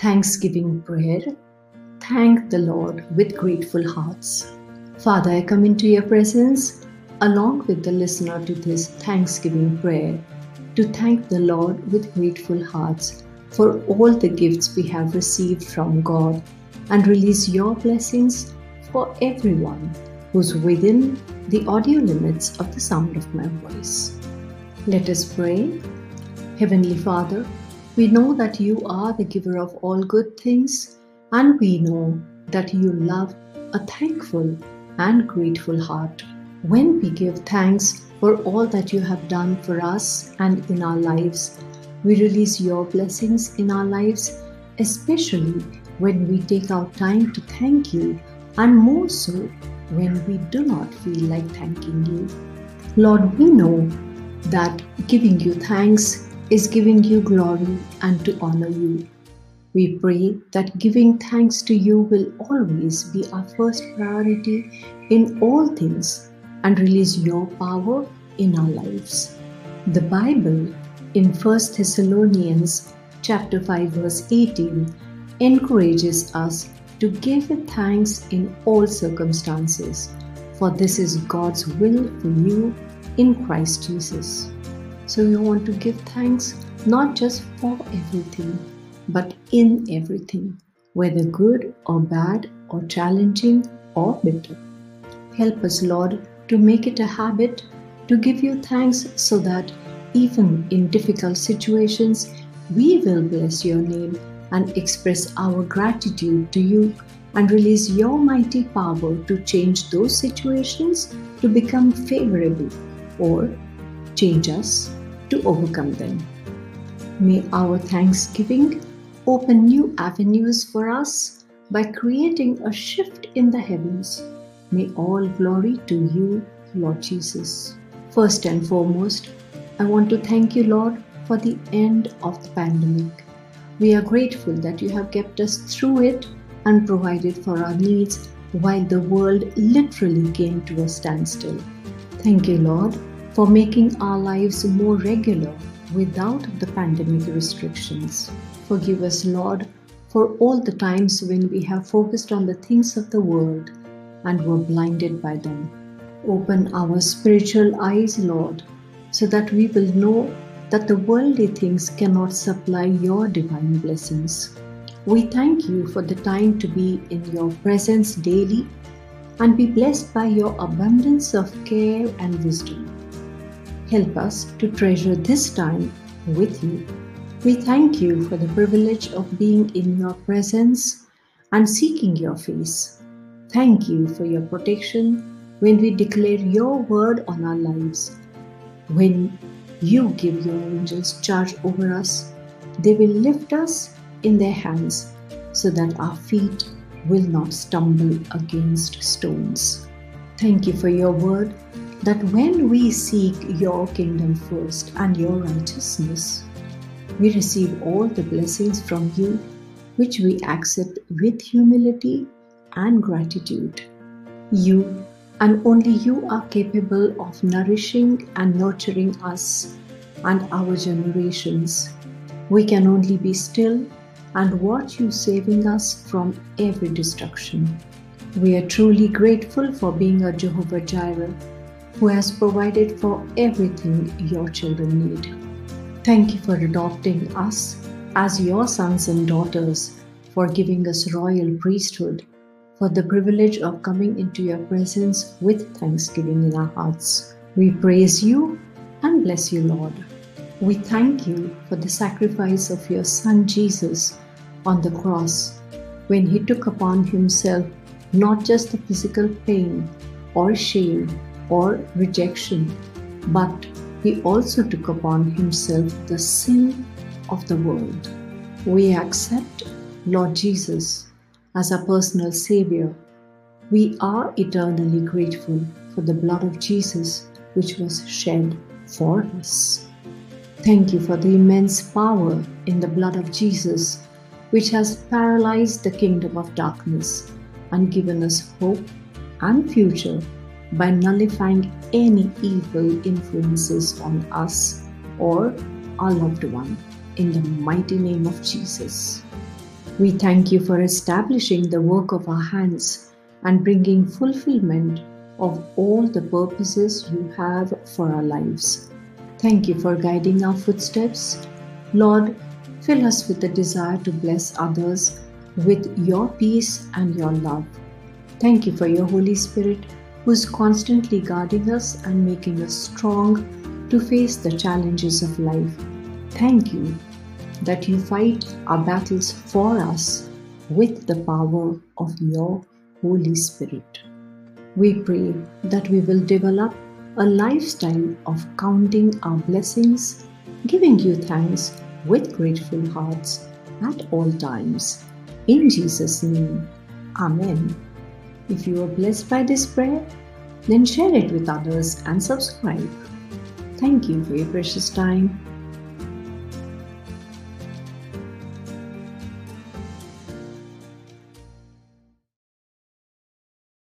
Thanksgiving prayer. Thank the Lord with grateful hearts. Father, I come into your presence along with the listener to this Thanksgiving prayer to thank the Lord with grateful hearts for all the gifts we have received from God and release your blessings for everyone who's within the audio limits of the sound of my voice. Let us pray. Heavenly Father, we know that you are the giver of all good things, and we know that you love a thankful and grateful heart. When we give thanks for all that you have done for us and in our lives, we release your blessings in our lives, especially when we take our time to thank you, and more so when we do not feel like thanking you. Lord, we know that giving you thanks is giving you glory and to honor you. We pray that giving thanks to you will always be our first priority in all things and release your power in our lives. The Bible in 1 Thessalonians chapter 5 verse 18 encourages us to give thanks in all circumstances for this is God's will for you in Christ Jesus. So we want to give thanks not just for everything, but in everything, whether good or bad or challenging or bitter. Help us, Lord, to make it a habit to give you thanks so that even in difficult situations, we will bless your name and express our gratitude to you and release your mighty power to change those situations to become favorable or change us to overcome them. May our thanksgiving open new avenues for us by creating a shift in the heavens. May all glory to you, Lord Jesus. First and foremost, I want to thank you, Lord, for the end of the pandemic. We are grateful that you have kept us through it and provided for our needs while the world literally came to a standstill. Thank you, Lord, for making our lives more regular without the pandemic restrictions. Forgive us, Lord, for all the times when we have focused on the things of the world and were blinded by them. Open our spiritual eyes, Lord, so that we will know that the worldly things cannot supply your divine blessings. We thank you for the time to be in your presence daily and be blessed by your abundance of care and wisdom. Help us to treasure this time with you. We thank you for the privilege of being in your presence and seeking your face. Thank you for your protection when we declare your word on our lives. When you give your angels charge over us, they will lift us in their hands so that our feet will not stumble against stones. Thank you for your word that when we seek your kingdom first and your righteousness, we receive all the blessings from you, which we accept with humility and gratitude. You and only you are capable of nourishing and nurturing us and our generations. We can only be still and watch you saving us from every destruction. We are truly grateful for being a Jehovah Jireh who has provided for everything your children need. Thank you for adopting us as your sons and daughters, for giving us royal priesthood, for the privilege of coming into your presence with thanksgiving in our hearts. We praise you and bless you, Lord. We thank you for the sacrifice of your Son Jesus on the cross when he took upon himself not just the physical pain or shame or rejection, but he also took upon himself the sin of the world. We accept Lord Jesus as our personal Savior. We are eternally grateful for the blood of Jesus which was shed for us. Thank you for the immense power in the blood of Jesus, which has paralyzed the kingdom of darkness and given us hope and future by nullifying any evil influences on us or our loved one in the mighty name of Jesus. We thank you for establishing the work of our hands and bringing fulfillment of all the purposes you have for our lives. Thank you for guiding our footsteps. Lord, fill us with the desire to bless others with your peace and your love. Thank you for your Holy Spirit who is constantly guarding us and making us strong to face the challenges of life. Thank you that you fight our battles for us with the power of your Holy Spirit. We pray that we will develop a lifestyle of counting our blessings, giving you thanks with grateful hearts at all times. In Jesus' name, Amen. If you are blessed by this prayer, then share it with others and subscribe. Thank you for your precious time.